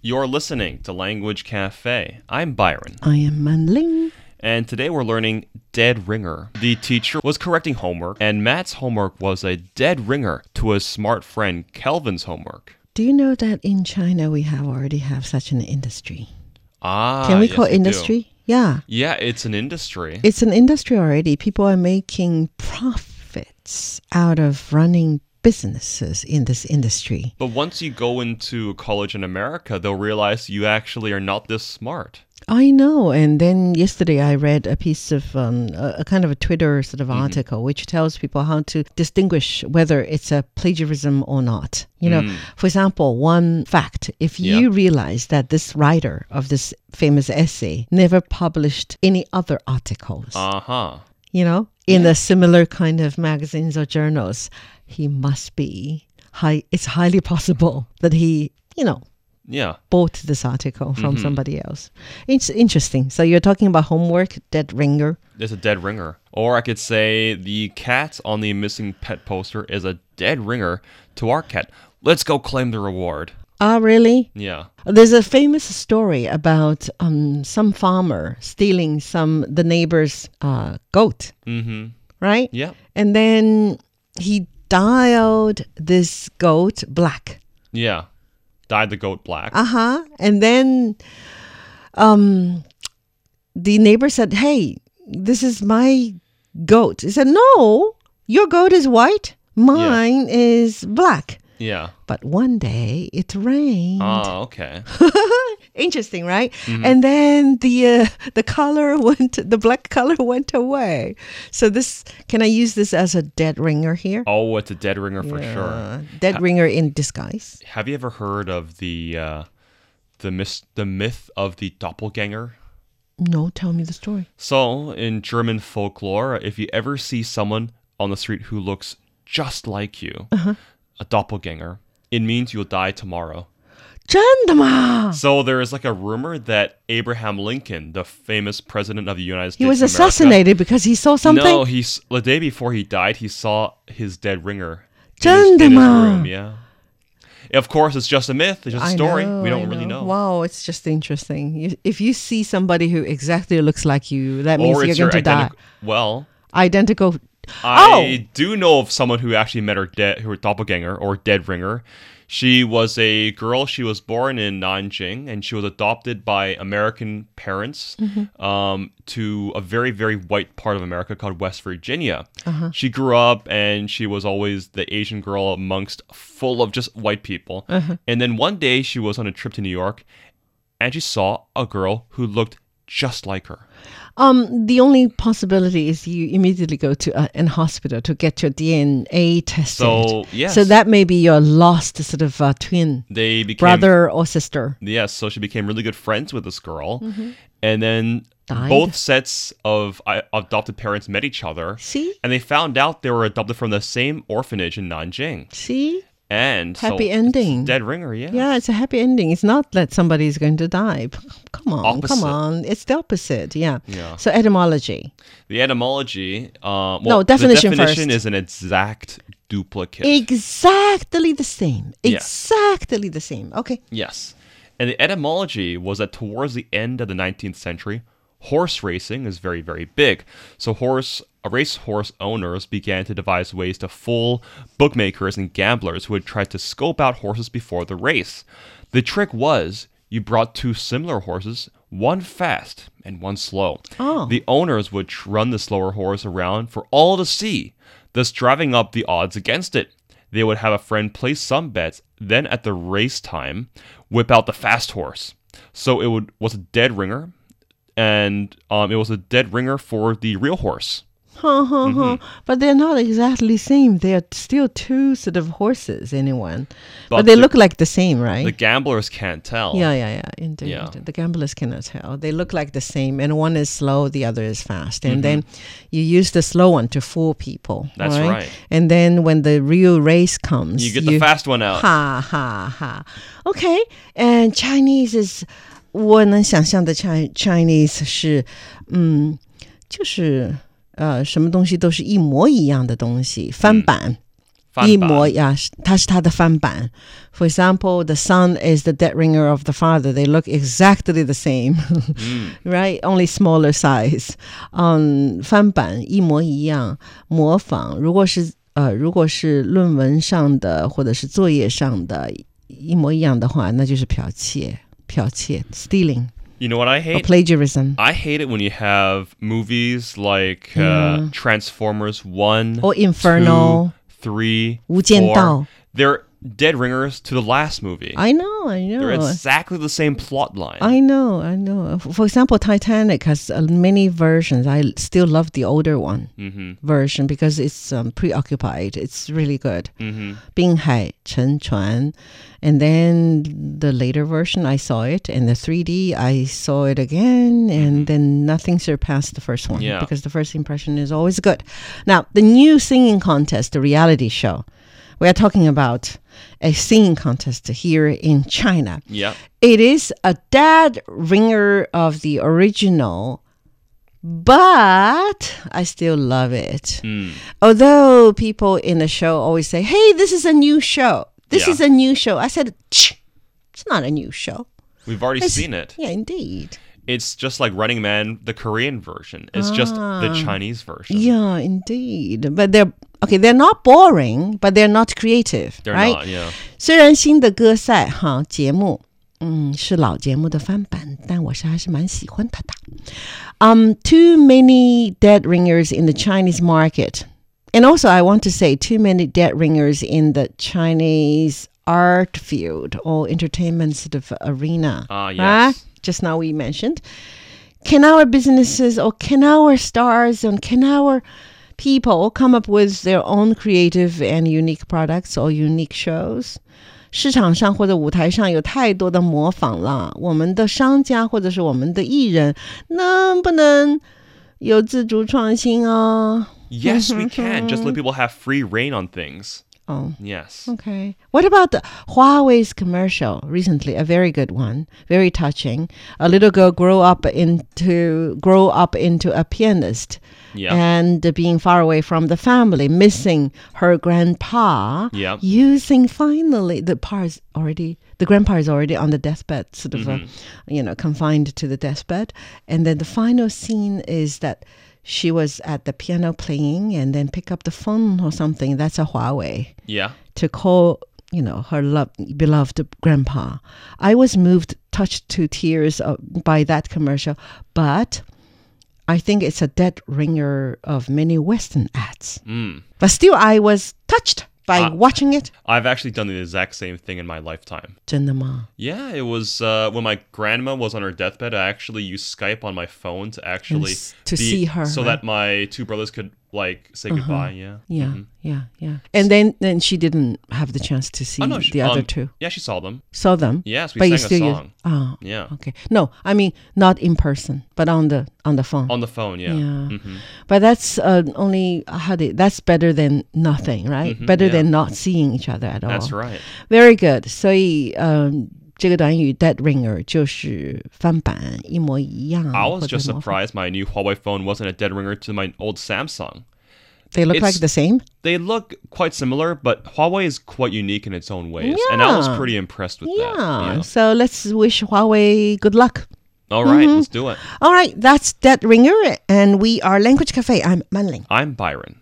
You're listening to Language Cafe. I'm Byron, I am Manling. and today we're learning dead ringer. The teacher was correcting homework, and Matt's homework was a dead ringer to his smart friend Kelvin's homework. Do you know that in China we have already have such an industry? Ah, Can we yes, call you do. industry? Yeah. Yeah, it's an industry. It's an industry already. People are making profits out of running businesses in this industry. but once you go into college in America, they'll realize you actually are not this smart. I know. And then yesterday I read a piece of um, a, kind of a Twitter sort of article which tells people how to distinguish whether it's a plagiarism or not. You know, for example, one fact if Yeah. you realize that this writer of this famous essay never published any other articles, Uh huh. You know, in a similar kind of magazines or journals, he must be high. It's highly possible that he, you know, Yeah. bought this article from mm-hmm. somebody else. It's interesting. So you're talking about homework, dead ringer. It's a dead ringer. Or I could say the cat on the missing pet poster is a dead ringer to our cat. Let's go claim the reward. Ah, really? Yeah. There's a famous story about um, some farmer stealing some the neighbor's uh, goat, Mm-hmm. right? Yeah. And then he dyed this goat black. Yeah. Dyed the goat black. Uh huh. And then, um, the neighbor said, "Hey, this is my goat." He said, "No, your goat is white. Mine is black." Yeah. But one day it rained. Oh, okay. Interesting, right? Mm-hmm. And then the uh, the color went, the black color went away. So this, can I use this as a dead ringer here? Oh, it's a dead ringer for sure. Uh, dead ringer in disguise. Have you ever heard of the uh, the mis- the myth of the doppelganger? No, tell me the story. So, in German folklore, if you ever see someone on the street who looks just like you, Uh-huh a doppelganger, it means you'll die tomorrow. 真的吗? So there is like a rumor that Abraham Lincoln, the famous president of the United States, He was of America- assassinated because he saw something. No, he's the day before he died, he saw his dead ringer in his, 真的 in his吗? room. Yeah. Of course, it's just a myth. It's just a I story. know, we don't I really know. Wow, it's just interesting. You, if you see somebody who exactly looks like you, that means Or you're it's your going to die. identical. Well, Identical. I oh. do know of someone who actually met her dead, her doppelganger or dead ringer. She was a girl. She was born in Nanjing, and she was adopted by American parents mm-hmm. um, to a very, very white part of America called West Virginia. Uh-huh. She grew up, and she was always the Asian girl amongst full of just white people. Uh-huh. And then one day, she was on a trip to New York, and she saw a girl who looked just like her. Um, the only possibility is you immediately go to uh, an hospital to get your DNA tested. So yes, So that may be your lost sort of uh, twin they became brother or sister. Yes, so she became really good friends with this girl, and then Died. both sets of uh, adopted parents met each other, See, and they found out they were adopted from the same orphanage in Nanjing. see, And happy it's ending. dead ringer, yeah. Yeah, it's a happy ending. It's not that somebody is going to die. Come on, Opposite. come on. It's the opposite. Yeah. Yeah. So etymology. The etymology, uh, well, No, definition the definition first. is an exact duplicate. Exactly the same. Exactly the same. Okay. Yes. And the etymology was that towards the end of the 19th century, horse racing is very, very big. So horse racehorse owners began to devise ways to fool bookmakers and gamblers who had tried to scope out horses before the race. The trick was you brought two similar horses, one fast and one slow. Oh. The owners would run the slower horse around for all to see, thus driving up the odds against it. They would have a friend place some bets, then at the race time, whip out the fast horse. So it would was a dead ringer, and um, it was a dead ringer for the real horse. Huh, huh, Mm-hmm. huh. But they're not exactly the same. They're still two sort of horses, anyone. But, But they the- look like the same, right? The gamblers can't tell. yeah, yeah, yeah. Indeed. Yeah. The gamblers cannot tell. They look like the same, and one is slow, the other is fast. And then Mm-hmm. you use the slow one to fool people. That's right? right. And then when the real race comes, You get the fast one out. Ha ha ha. Okay, and Chinese is 我能想象的 Chi Chinese 是，嗯，就是呃，什么东西都是一模一样的东西，翻版。 翻版。一模呀，它是它的翻版。For example, the son is the dead ringer of the father. They look exactly the same, right? Only smaller size. 嗯，翻版一模一样，模仿。如果是呃，如果是论文上的或者是作业上的一模一样的话，那就是剽窃， 剽窃 （stealing） You know what I or hate? plagiarism. I hate it when you have movies like uh, Transformers 1, Or Inferno. 2, 3, 无间 4. 道 They're dead ringers to the last movie. I know, I know. They're exactly the same plot line. I know, I know. For example, Titanic has uh, many versions. I still love the older one mm-hmm. version because it's um, preoccupied. It's really good. Mm-hmm. Bing Hai, Chen Chuan. And then the later version, I saw it. in the 3D, I saw it again. And mm-hmm. then nothing surpassed the first one yeah. because the first impression is always good. Now, the new singing contest, the reality show we are talking about a singing contest here in China. Yeah. It is a dead ringer of the original, but I still love it. Mm. Although people in the show always say, hey, this is a new show. This Yeah. is a new show. I said, "Tch, it's not a new show. We've already It's- seen it. Yeah, indeed. It's just like Running Man, the Korean version. It's just the Chinese version. Ah. Yeah, indeed. But they're okay. They're not boring, but they're not creative, They're right? not, yeah. 虽然新的歌赛哈节目，嗯，是老节目的翻版，但我是还是蛮喜欢它的。Um, too many dead ringers in the Chinese market, and also I want to say too many dead ringers in the Chinese art field or entertainment sort of arena. Ah, right? yes. Just now we mentioned. Can our businesses or can our stars and can our people come up with their own creative and unique products or unique shows。市场上或者舞台上有太多的模仿了，我们的商家或者是我们的艺人能不能有自主创新哦？Yes, we can. Just let people have free rein on things. 哦、Yes. Okay. What about the Huawei's commercial recently? A very good one, very touching. A little girl grow up into grow up into a pianist, Yeah. and being far away from the family, missing her grandpa. Yeah. Using finally the pa is already the grandpa is already on the deathbed, sort of, uh, you know, confined to the deathbed, and then the final scene is that. She was at the piano playing and then pick up the phone or something. That's a Huawei Yeah. to call you know her love, beloved grandpa i was moved touched to tears uh, by that commercial but i think it's a dead ringer of many western ads Mm. but still i was touched by Ah. watching it I've actually done the exact same thing in my lifetime. 真的吗 Yeah, it was uh, when my grandma was on her deathbed. I actually used Skype on my phone to actually s- to be- see her, so right? Uh-huh. that my two brothers could like say uh-huh. goodbye. Yeah. Yeah. Mm-hmm. Yeah. Yeah. And then then she didn't have the chance to see oh, no, she, the um, other two. Yeah, she saw them. Saw them. Yes, we but sang you still a song. Oh. Yeah. Okay. No, I mean not in person, but on the on the phone. On the phone. Yeah. Yeah. Mm-hmm. But that's uh, only how they. that's better than nothing, right? Mm-hmm, better yeah. than not seeing each other at all. That's right. Very good. So. Um, 这个短语 dead ringer 就是翻版一模一样。 I was 或者 just 模仿 surprised my new Huawei phone wasn't a dead ringer to my old Samsung. They look like It's- the same. They look quite similar, but Huawei is quite unique in its own ways, and I was Yeah. pretty impressed with Yeah. that. Yeah. So let's wish Huawei good luck. All right, Mm-hmm. let's do it. All right, that's dead ringer, and we are Language Cafe. I'm Manling. I'm Byron.